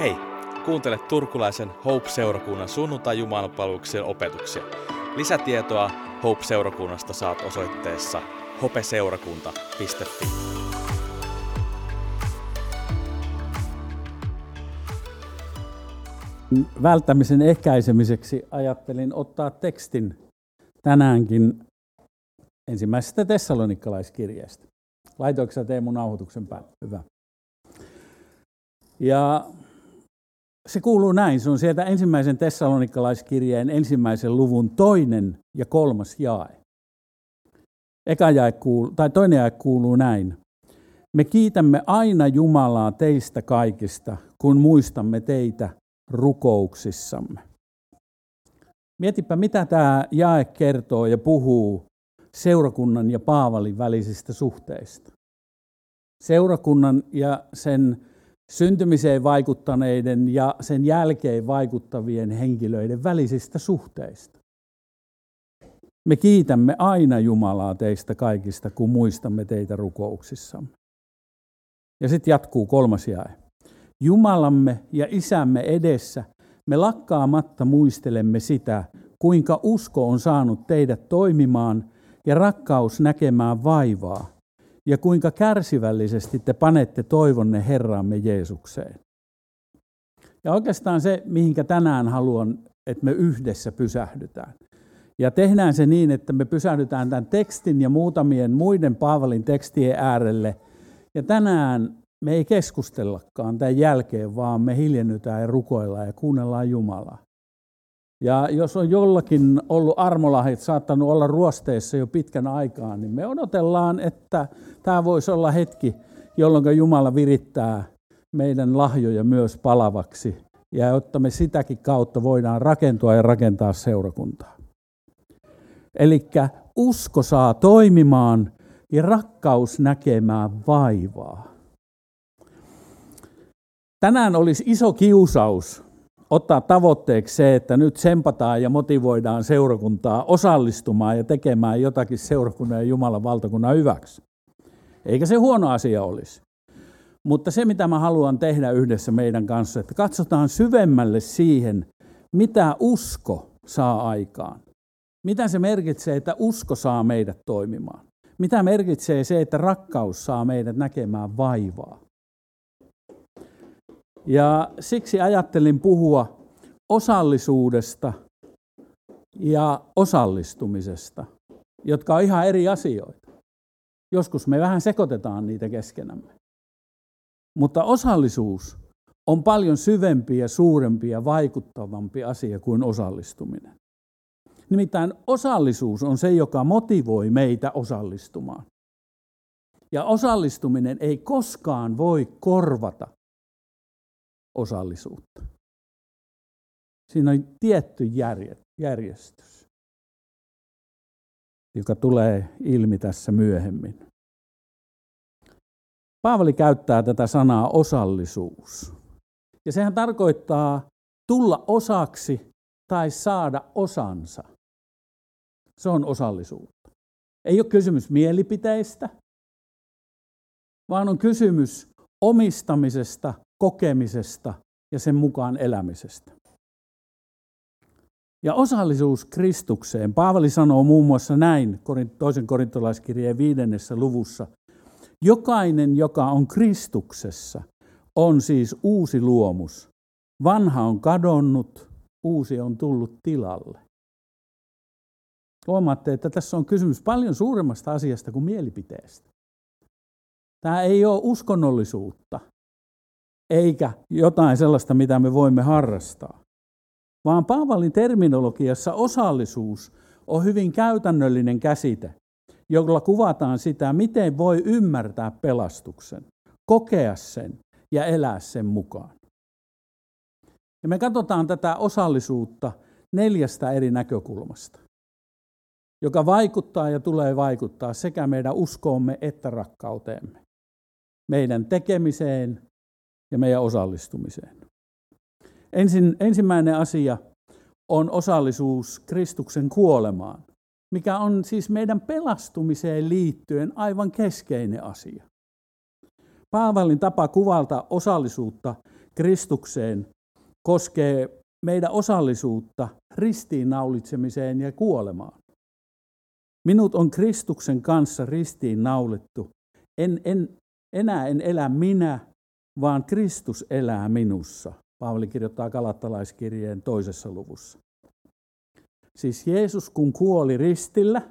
Hei, kuuntele turkulaisen Hope-seurakunnan sunnuntai opetuksia. Lisätietoa Hope-seurakunnasta saat osoitteessa hopeseurakunta.fi. Välttämisen ehkäisemiseksi ajattelin ottaa tekstin tänäänkin ensimmäisestä tessalonikalaiskirjeestä. Laitoiko sä Teemu nauhoituksen päälle? Hyvä. Ja se kuuluu näin, se on sieltä ensimmäisen tessalonikalaiskirjeen ensimmäisen luvun toinen ja kolmas jae. Eka jae kuuluu, tai toinen jae kuuluu näin. Me kiitämme aina Jumalaa teistä kaikista, kun muistamme teitä rukouksissamme. Mietipä, mitä tämä jae kertoo ja puhuu seurakunnan ja Paavalin välisistä suhteista. Seurakunnan ja sen syntymiseen vaikuttaneiden ja sen jälkeen vaikuttavien henkilöiden välisistä suhteista. Me kiitämme aina Jumalaa teistä kaikista, kun muistamme teitä rukouksissamme. Ja sitten jatkuu kolmas jae. Jumalamme ja Isämme edessä me lakkaamatta muistelemme sitä, kuinka usko on saanut teidät toimimaan ja rakkaus näkemään vaivaa, ja kuinka kärsivällisesti te panette toivonne Herramme Jeesukseen. Ja oikeastaan se, mihinkä tänään haluan, että me yhdessä pysähdytään. Ja tehdään se niin, että me pysähdytään tämän tekstin ja muutamien muiden Paavalin tekstien äärelle. Ja tänään me ei keskustellakaan tämän jälkeen, vaan me hiljennytään ja rukoillaan ja kuunnellaan Jumalaa. Ja jos on jollakin ollut armolahit saattanut olla ruosteessa jo pitkän aikaa, niin me odotellaan, että tämä voisi olla hetki, jolloin Jumala virittää meidän lahjoja myös palavaksi. Ja jotta me sitäkin kautta voidaan rakentua ja rakentaa seurakuntaa. Eli usko saa toimimaan ja rakkaus näkemään vaivaa. Tänään olisi iso kiusaus ottaa tavoitteeksi se, että nyt sempataan ja motivoidaan seurakuntaa osallistumaan ja tekemään jotakin seurakunnan ja Jumalan valtakunnan hyväksi. Eikä se huono asia olisi. Mutta se, mitä mä haluan tehdä yhdessä meidän kanssa, että katsotaan syvemmälle siihen, mitä usko saa aikaan. Mitä se merkitsee, että usko saa meidät toimimaan? Mitä merkitsee se, että rakkaus saa meidät näkemään vaivaa? Ja siksi ajattelin puhua osallisuudesta ja osallistumisesta, jotka on ihan eri asioita. Joskus me vähän sekoitetaan niitä keskenämme. Mutta osallisuus on paljon syvempi ja suurempi ja vaikuttavampi asia kuin osallistuminen. Nimittäin osallisuus on se, joka motivoi meitä osallistumaan. Ja osallistuminen ei koskaan voi korvata osallisuutta. Siinä on tietty järjestys, joka tulee ilmi tässä myöhemmin. Paavali käyttää tätä sanaa osallisuus. Ja sehän tarkoittaa tulla osaksi tai saada osansa. Se on osallisuutta. Ei ole kysymys mielipiteistä, vaan on kysymys omistamisesta kokemisesta ja sen mukaan elämisestä. Ja osallisuus Kristukseen. Paavali sanoo muun muassa näin toisen korintolaiskirjeen viidennessä luvussa. Jokainen, joka on Kristuksessa, on siis uusi luomus. Vanha on kadonnut, uusi on tullut tilalle. Huomaatte, että tässä on kysymys paljon suuremmasta asiasta kuin mielipiteestä. Tämä ei ole uskonnollisuutta eikä jotain sellaista, mitä me voimme harrastaa. Vaan Paavalin terminologiassa osallisuus on hyvin käytännöllinen käsite, jolla kuvataan sitä, miten voi ymmärtää pelastuksen, kokea sen ja elää sen mukaan. Ja me katsotaan tätä osallisuutta neljästä eri näkökulmasta, joka vaikuttaa ja tulee vaikuttaa sekä meidän uskoomme että rakkauteemme, meidän tekemiseen ja meidän osallistumiseen. Ensin, ensimmäinen asia on osallisuus Kristuksen kuolemaan, mikä on siis meidän pelastumiseen liittyen aivan keskeinen asia. Paavalin tapa kuvalta osallisuutta Kristukseen koskee meidän osallisuutta ristiinnaulitsemiseen ja kuolemaan. Minut on Kristuksen kanssa ristiin naulittu. En, en, enää en elä minä, vaan Kristus elää minussa. Paavali kirjoittaa Galattalaiskirjeen toisessa luvussa. Siis Jeesus kun kuoli ristillä,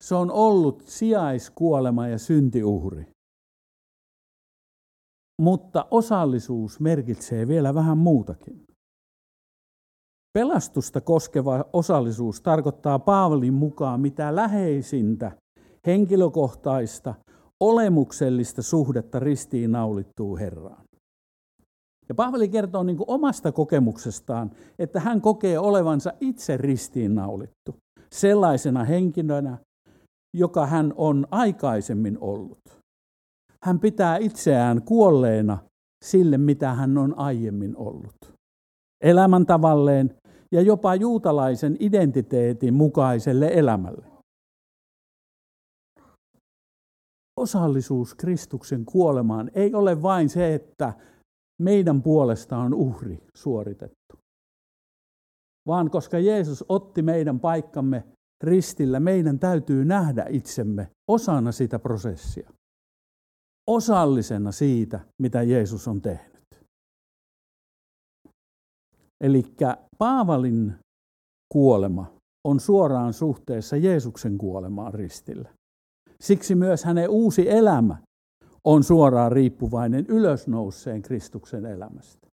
se on ollut sijaiskuolema ja syntiuhri. Mutta osallisuus merkitsee vielä vähän muutakin. Pelastusta koskeva osallisuus tarkoittaa Paavalin mukaan mitä läheisintä, henkilökohtaista, olemuksellista suhdetta ristiin naulittuu Herraan. Ja Paavali kertoo niin omasta kokemuksestaan, että hän kokee olevansa itse ristiinnaulittu sellaisena henkilönä, joka hän on aikaisemmin ollut. Hän pitää itseään kuolleena sille, mitä hän on aiemmin ollut. Elämäntavalleen ja jopa juutalaisen identiteetin mukaiselle elämälle. Osallisuus Kristuksen kuolemaan ei ole vain se, että meidän puolesta on uhri suoritettu. Vaan koska Jeesus otti meidän paikkamme ristillä, meidän täytyy nähdä itsemme osana sitä prosessia. Osallisena siitä, mitä Jeesus on tehnyt. Eli Paavalin kuolema on suoraan suhteessa Jeesuksen kuolemaan ristillä. Siksi myös hänen uusi elämä on suoraan riippuvainen ylösnouseen Kristuksen elämästä.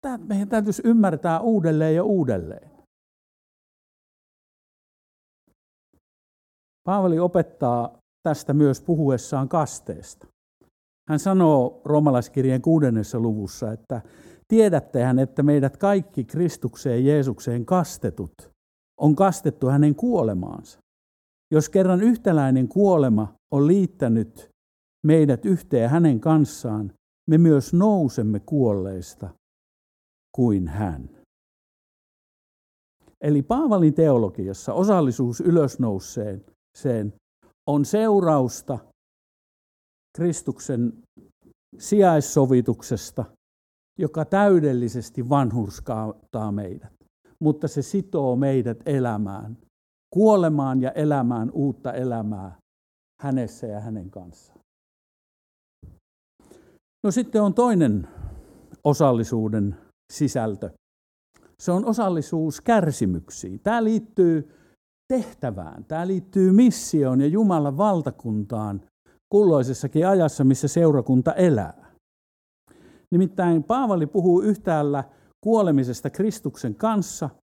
Tämä meidän täytyisi ymmärtää uudelleen ja uudelleen. Paavali opettaa tästä myös puhuessaan kasteesta. Hän sanoo roomalaiskirjeen kuudennessa luvussa, että tiedättehän, että meidät kaikki Kristukseen Jeesukseen kastetut on kastettu hänen kuolemaansa. Jos kerran yhtäläinen kuolema on liittänyt meidät yhteen hänen kanssaan, me myös nousemme kuolleista kuin hän. Eli Paavalin teologiassa osallisuus ylösnouseen on seurausta Kristuksen sijaissovituksesta, joka täydellisesti vanhurskauttaa meidät, mutta se sitoo meidät elämään kuolemaan ja elämään uutta elämää hänessä ja hänen kanssaan. No sitten on toinen osallisuuden sisältö. Se on osallisuus kärsimyksiin. Tämä liittyy tehtävään, tämä liittyy missioon ja Jumalan valtakuntaan kulloisessakin ajassa, missä seurakunta elää. Nimittäin Paavali puhuu yhtäällä kuolemisesta Kristuksen kanssa –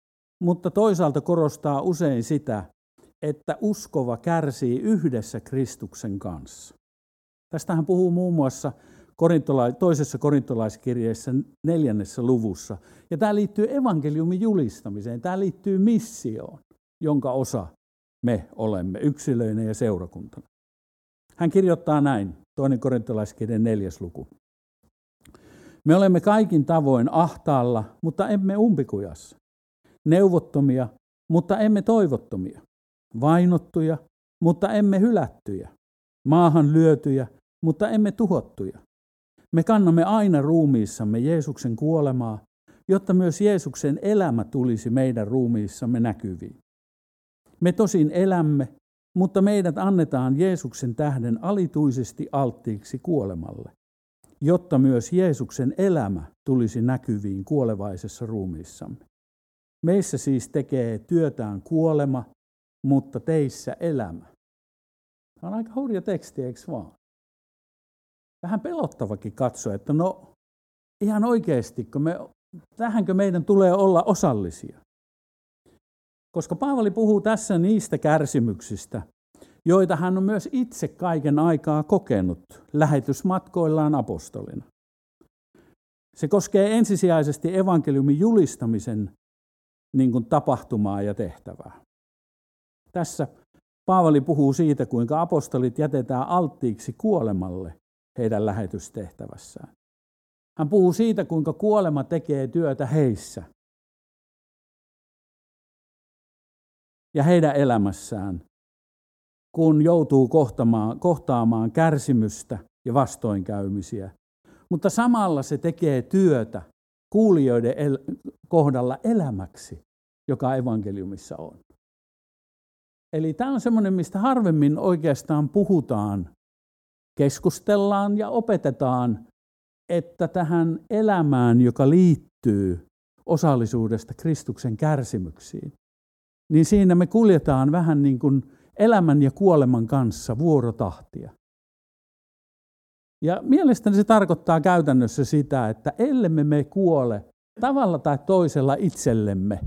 mutta toisaalta korostaa usein sitä, että uskova kärsii yhdessä Kristuksen kanssa. Tästä hän puhuu muun muassa toisessa korintolaiskirjeessä neljännessä luvussa. Ja tämä liittyy evankeliumin julistamiseen, tämä liittyy missioon, jonka osa me olemme yksilöinä ja seurakuntana. Hän kirjoittaa näin, toinen korintolaiskirjan neljäs luku. Me olemme kaikin tavoin ahtaalla, mutta emme umpikujassa neuvottomia, mutta emme toivottomia, vainottuja, mutta emme hylättyjä, maahan lyötyjä, mutta emme tuhottuja. Me kannamme aina ruumiissamme Jeesuksen kuolemaa, jotta myös Jeesuksen elämä tulisi meidän ruumiissamme näkyviin. Me tosin elämme, mutta meidät annetaan Jeesuksen tähden alituisesti alttiiksi kuolemalle, jotta myös Jeesuksen elämä tulisi näkyviin kuolevaisessa ruumiissamme. Meissä siis tekee työtään kuolema, mutta teissä elämä. Tämä on aika hurja teksti, eikö vaan? Vähän pelottavakin katsoa, että no ihan oikeasti, kun me, tähänkö meidän tulee olla osallisia? Koska Paavali puhuu tässä niistä kärsimyksistä, joita hän on myös itse kaiken aikaa kokenut lähetysmatkoillaan apostolina. Se koskee ensisijaisesti evankeliumin julistamisen niin kuin tapahtumaa ja tehtävää. Tässä Paavali puhuu siitä, kuinka apostolit jätetään alttiiksi kuolemalle heidän lähetystehtävässään. Hän puhuu siitä, kuinka kuolema tekee työtä heissä ja heidän elämässään, kun joutuu kohtaamaan, kohtaamaan kärsimystä ja vastoinkäymisiä. Mutta samalla se tekee työtä kuulijoiden el- kohdalla elämäksi, joka evankeliumissa on. Eli tämä on semmoinen, mistä harvemmin oikeastaan puhutaan, keskustellaan ja opetetaan, että tähän elämään, joka liittyy osallisuudesta Kristuksen kärsimyksiin, niin siinä me kuljetaan vähän niin kuin elämän ja kuoleman kanssa vuorotahtia. Ja mielestäni se tarkoittaa käytännössä sitä, että ellemme me kuole tavalla tai toisella itsellemme,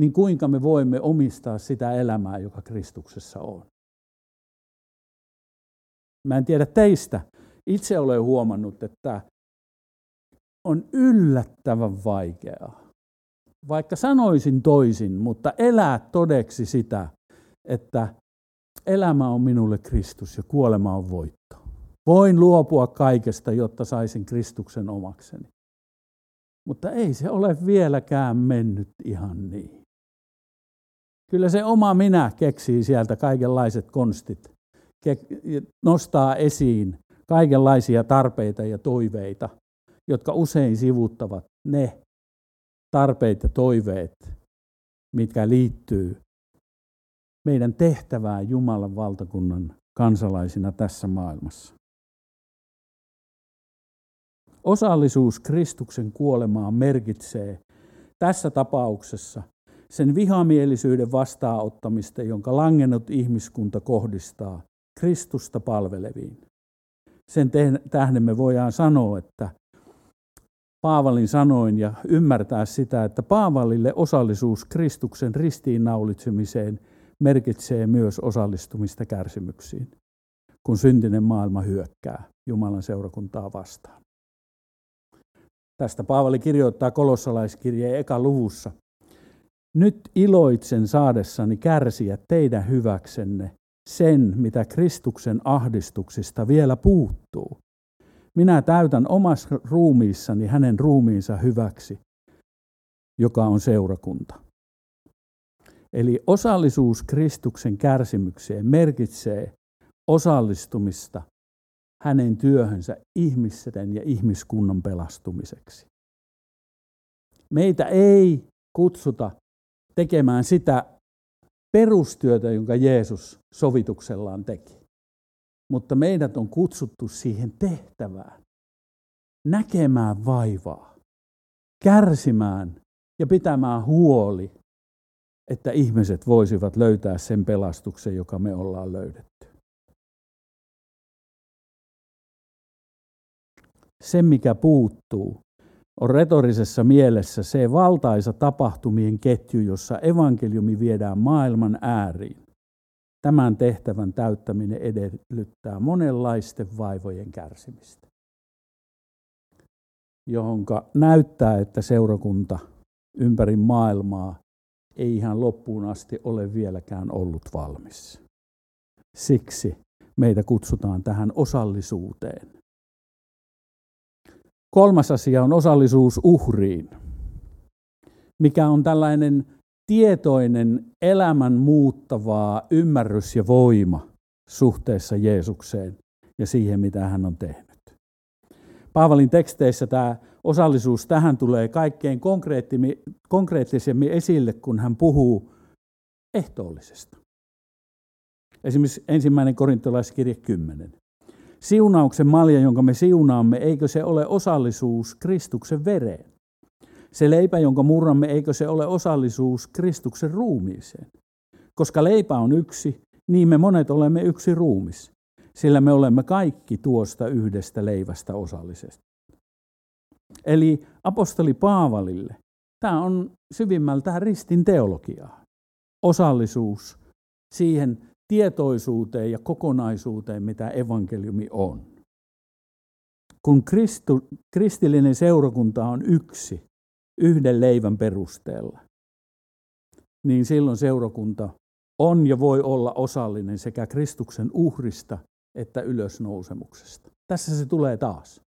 niin kuinka me voimme omistaa sitä elämää, joka Kristuksessa on. Mä en tiedä teistä. Itse olen huomannut, että on yllättävän vaikeaa. Vaikka sanoisin toisin, mutta elää todeksi sitä, että elämä on minulle Kristus ja kuolema on voitto. Voin luopua kaikesta, jotta saisin Kristuksen omakseni. Mutta ei se ole vieläkään mennyt ihan niin. Kyllä se oma minä keksii sieltä kaikenlaiset konstit, nostaa esiin kaikenlaisia tarpeita ja toiveita, jotka usein sivuttavat ne tarpeet ja toiveet, mitkä liittyy meidän tehtävään Jumalan valtakunnan kansalaisina tässä maailmassa. Osallisuus Kristuksen kuolemaan merkitsee tässä tapauksessa sen vihamielisyyden vastaanottamista, jonka langennut ihmiskunta kohdistaa Kristusta palveleviin. Sen tähden me voidaan sanoa, että Paavalin sanoin ja ymmärtää sitä, että Paavalille osallisuus Kristuksen ristiinnaulitsemiseen merkitsee myös osallistumista kärsimyksiin, kun syntinen maailma hyökkää Jumalan seurakuntaa vastaan. Tästä Paavali kirjoittaa kolossalaiskirjeen eka luvussa. Nyt iloitsen saadessani kärsiä teidän hyväksenne sen, mitä Kristuksen ahdistuksista vielä puuttuu. Minä täytän omassa ruumiissani hänen ruumiinsa hyväksi, joka on seurakunta. Eli osallisuus Kristuksen kärsimykseen merkitsee osallistumista hänen työhönsä ihmisten ja ihmiskunnan pelastumiseksi. Meitä ei kutsuta tekemään sitä perustyötä, jonka Jeesus sovituksellaan teki. Mutta meidät on kutsuttu siihen tehtävään, näkemään vaivaa, kärsimään ja pitämään huoli, että ihmiset voisivat löytää sen pelastuksen, joka me ollaan löydetty. Se, mikä puuttuu, on retorisessa mielessä se valtaisa tapahtumien ketju, jossa evankeliumi viedään maailman ääriin. Tämän tehtävän täyttäminen edellyttää monenlaisten vaivojen kärsimistä, johonka näyttää, että seurakunta ympäri maailmaa ei ihan loppuun asti ole vieläkään ollut valmis. Siksi meitä kutsutaan tähän osallisuuteen. Kolmas asia on osallisuus uhriin, mikä on tällainen tietoinen elämän muuttavaa ymmärrys ja voima suhteessa Jeesukseen ja siihen, mitä hän on tehnyt. Paavalin teksteissä tämä osallisuus tähän tulee kaikkein konkreettisemmin esille, kun hän puhuu ehtoollisesta. Esimerkiksi ensimmäinen korintolaiskirje 10. Siunauksen malja, jonka me siunaamme, eikö se ole osallisuus Kristuksen vereen? Se leipä, jonka murramme, eikö se ole osallisuus Kristuksen ruumiiseen? Koska leipä on yksi, niin me monet olemme yksi ruumis, sillä me olemme kaikki tuosta yhdestä leivästä osallisesti. Eli apostoli Paavalille tämä on syvimmältään ristin teologiaa. Osallisuus siihen tietoisuuteen ja kokonaisuuteen, mitä evankeliumi on. Kun Kristu, kristillinen seurakunta on yksi, yhden leivän perusteella, niin silloin seurakunta on ja voi olla osallinen sekä Kristuksen uhrista että ylösnousemuksesta. Tässä se tulee taas.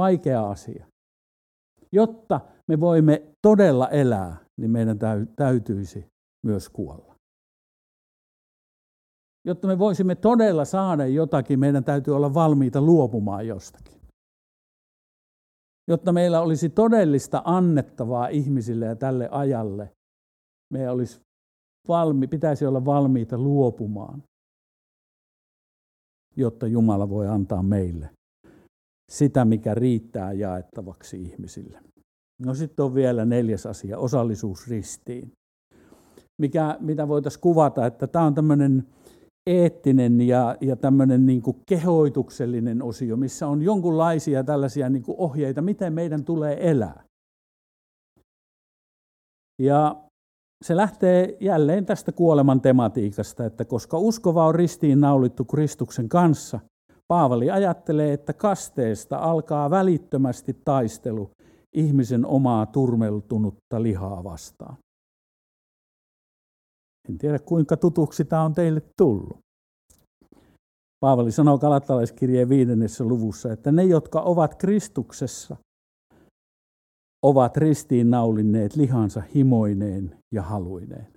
Vaikea asia. Jotta me voimme todella elää, niin meidän täytyisi myös kuolla. Jotta me voisimme todella saada jotakin, meidän täytyy olla valmiita luopumaan jostakin. Jotta meillä olisi todellista annettavaa ihmisille ja tälle ajalle, meidän olisi valmi, pitäisi olla valmiita luopumaan, jotta Jumala voi antaa meille sitä, mikä riittää jaettavaksi ihmisille. No sitten on vielä neljäs asia, osallisuus ristiin. Mikä, mitä voitaisiin kuvata, että tämä on tämmöinen eettinen ja, ja tämmöinen niin kuin kehoituksellinen osio, missä on jonkunlaisia tällaisia niin kuin ohjeita, miten meidän tulee elää. Ja se lähtee jälleen tästä kuoleman tematiikasta, että koska uskova on ristiin naulittu Kristuksen kanssa, Paavali ajattelee, että kasteesta alkaa välittömästi taistelu ihmisen omaa turmeltunutta lihaa vastaan. En tiedä kuinka tutuksi tämä on teille tullut. Paavali sanoo kalattalaiskirjeen viidennessä luvussa, että ne, jotka ovat Kristuksessa, ovat ristiin naulinneet lihansa himoineen ja haluineen.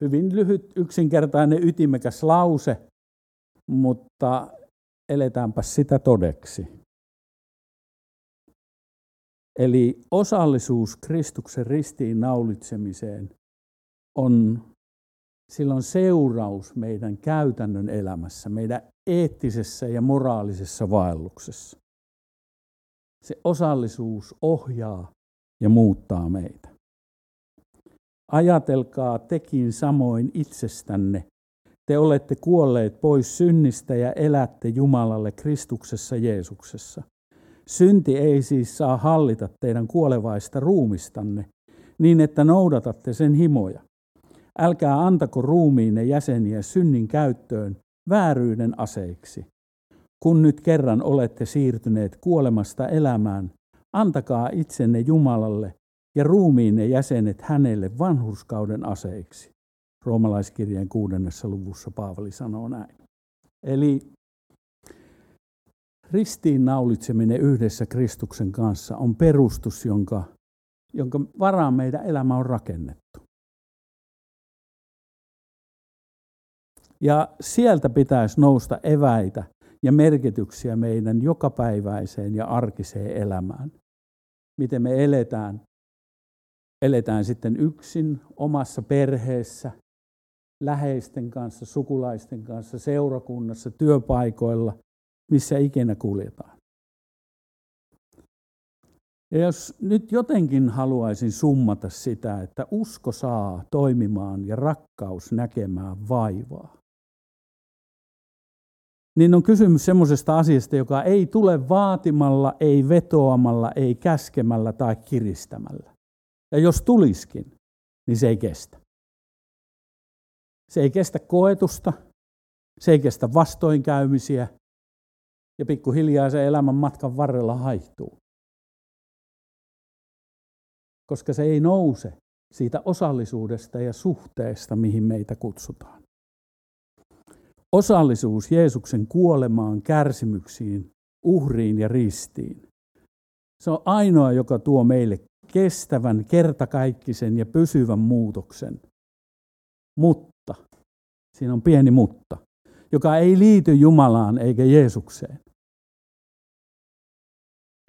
Hyvin lyhyt, yksinkertainen, ytimekäs lause, mutta eletäänpä sitä todeksi. Eli osallisuus Kristuksen ristiin naulitsemiseen on silloin seuraus meidän käytännön elämässä, meidän eettisessä ja moraalisessa vaelluksessa. Se osallisuus ohjaa ja muuttaa meitä. Ajatelkaa tekin samoin itsestänne. Te olette kuolleet pois synnistä ja elätte Jumalalle Kristuksessa Jeesuksessa. Synti ei siis saa hallita teidän kuolevaista ruumistanne, niin että noudatatte sen himoja. Älkää antako ruumiinne jäseniä synnin käyttöön vääryyden aseiksi. Kun nyt kerran olette siirtyneet kuolemasta elämään, antakaa itsenne Jumalalle ja ruumiinne jäsenet hänelle vanhurskauden aseiksi. Roomalaiskirjeen kuudennessa luvussa Paavali sanoo näin. Eli ristiin naulitseminen yhdessä Kristuksen kanssa on perustus, jonka, jonka varaan meidän elämä on rakennettu. Ja sieltä pitäisi nousta eväitä ja merkityksiä meidän jokapäiväiseen ja arkiseen elämään. Miten me eletään. Eletään sitten yksin, omassa perheessä, läheisten kanssa, sukulaisten kanssa, seurakunnassa, työpaikoilla, missä ikinä kuljetaan. Ja jos nyt jotenkin haluaisin summata sitä, että usko saa toimimaan ja rakkaus näkemään vaivaa, niin on kysymys semmoisesta asiasta, joka ei tule vaatimalla, ei vetoamalla, ei käskemällä tai kiristämällä. Ja jos tuliskin, niin se ei kestä. Se ei kestä koetusta, se ei kestä vastoinkäymisiä ja pikkuhiljaa se elämän matkan varrella haihtuu. Koska se ei nouse siitä osallisuudesta ja suhteesta, mihin meitä kutsutaan osallisuus Jeesuksen kuolemaan, kärsimyksiin, uhriin ja ristiin. Se on ainoa, joka tuo meille kestävän, kertakaikkisen ja pysyvän muutoksen. Mutta, siinä on pieni mutta, joka ei liity Jumalaan eikä Jeesukseen.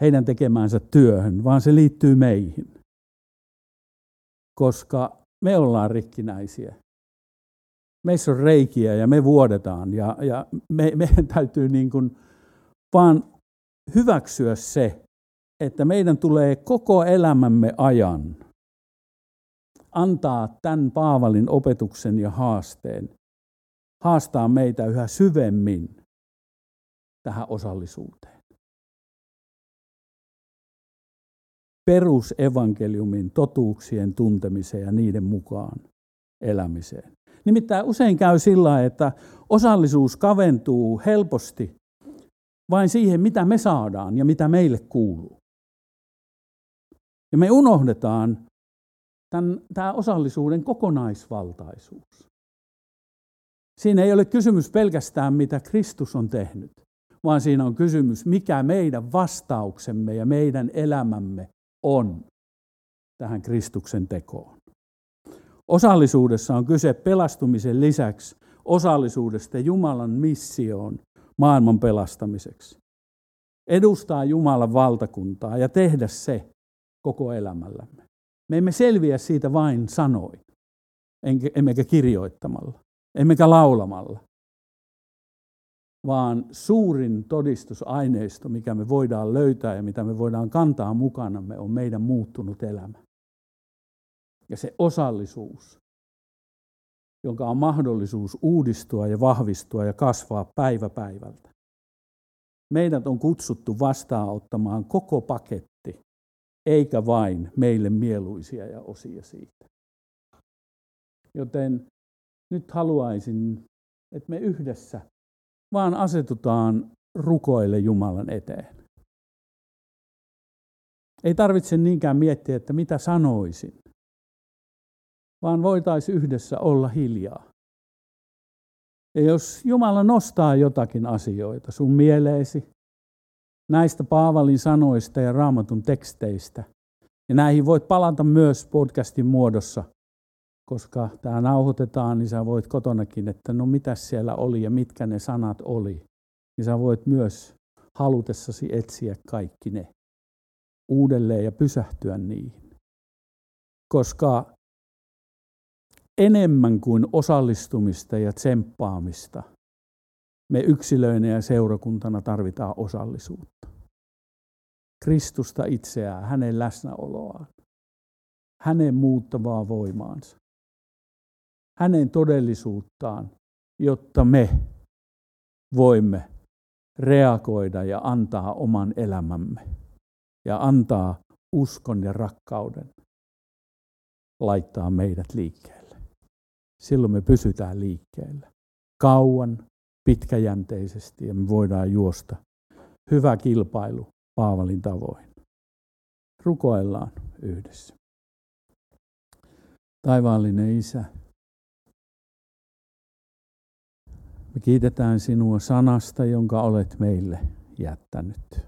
Heidän tekemäänsä työhön, vaan se liittyy meihin. Koska me ollaan rikkinäisiä meissä on reikiä ja me vuodetaan ja, ja me, meidän täytyy niin kuin vaan hyväksyä se, että meidän tulee koko elämämme ajan antaa tämän Paavalin opetuksen ja haasteen, haastaa meitä yhä syvemmin tähän osallisuuteen. Perusevankeliumin totuuksien tuntemiseen ja niiden mukaan elämiseen. Nimittäin usein käy sillä että osallisuus kaventuu helposti vain siihen, mitä me saadaan ja mitä meille kuuluu. Ja me unohdetaan tämän, tämä osallisuuden kokonaisvaltaisuus. Siinä ei ole kysymys pelkästään, mitä Kristus on tehnyt, vaan siinä on kysymys, mikä meidän vastauksemme ja meidän elämämme on tähän Kristuksen tekoon. Osallisuudessa on kyse pelastumisen lisäksi osallisuudesta Jumalan missioon maailman pelastamiseksi. Edustaa Jumalan valtakuntaa ja tehdä se koko elämällämme. Me emme selviä siitä vain sanoin, emmekä kirjoittamalla, emmekä laulamalla, vaan suurin todistusaineisto, mikä me voidaan löytää ja mitä me voidaan kantaa mukanamme, on meidän muuttunut elämä. Ja se osallisuus, jonka on mahdollisuus uudistua ja vahvistua ja kasvaa päivä päivältä. Meidät on kutsuttu vastaanottamaan koko paketti, eikä vain meille mieluisia ja osia siitä. Joten nyt haluaisin, että me yhdessä vaan asetutaan rukoille Jumalan eteen. Ei tarvitse niinkään miettiä, että mitä sanoisin, vaan voitaisiin yhdessä olla hiljaa. Ja jos Jumala nostaa jotakin asioita sun mieleesi, näistä Paavalin sanoista ja raamatun teksteistä, ja näihin voit palata myös podcastin muodossa, koska tämä nauhoitetaan, niin sä voit kotonakin, että no mitä siellä oli ja mitkä ne sanat oli. Niin sä voit myös halutessasi etsiä kaikki ne uudelleen ja pysähtyä niihin. Koska enemmän kuin osallistumista ja tsemppaamista. Me yksilöinä ja seurakuntana tarvitaan osallisuutta. Kristusta itseään, hänen läsnäoloaan, hänen muuttavaa voimaansa, hänen todellisuuttaan, jotta me voimme reagoida ja antaa oman elämämme ja antaa uskon ja rakkauden laittaa meidät liikkeelle silloin me pysytään liikkeellä. Kauan, pitkäjänteisesti ja me voidaan juosta. Hyvä kilpailu Paavalin tavoin. Rukoillaan yhdessä. Taivaallinen Isä, me kiitetään sinua sanasta, jonka olet meille jättänyt.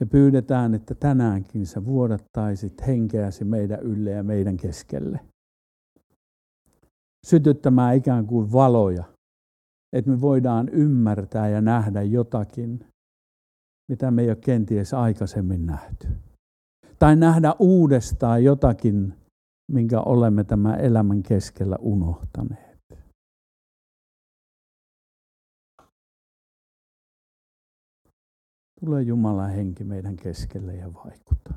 Me pyydetään, että tänäänkin sä vuodattaisit henkeäsi meidän ylle ja meidän keskelle. Sytyttämään ikään kuin valoja, että me voidaan ymmärtää ja nähdä jotakin, mitä me ei ole kenties aikaisemmin nähty. Tai nähdä uudestaan jotakin, minkä olemme tämän elämän keskellä unohtaneet. Tule Jumalan henki meidän keskelle ja vaikuta.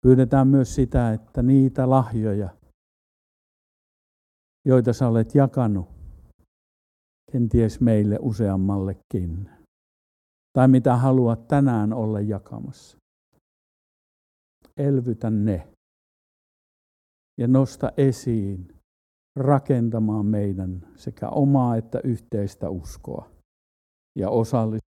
Pyydetään myös sitä, että niitä lahjoja, joita sä olet jakanut, kenties meille useammallekin, tai mitä haluat tänään olla jakamassa. Elvytä ne ja nosta esiin rakentamaan meidän sekä omaa että yhteistä uskoa ja osallistua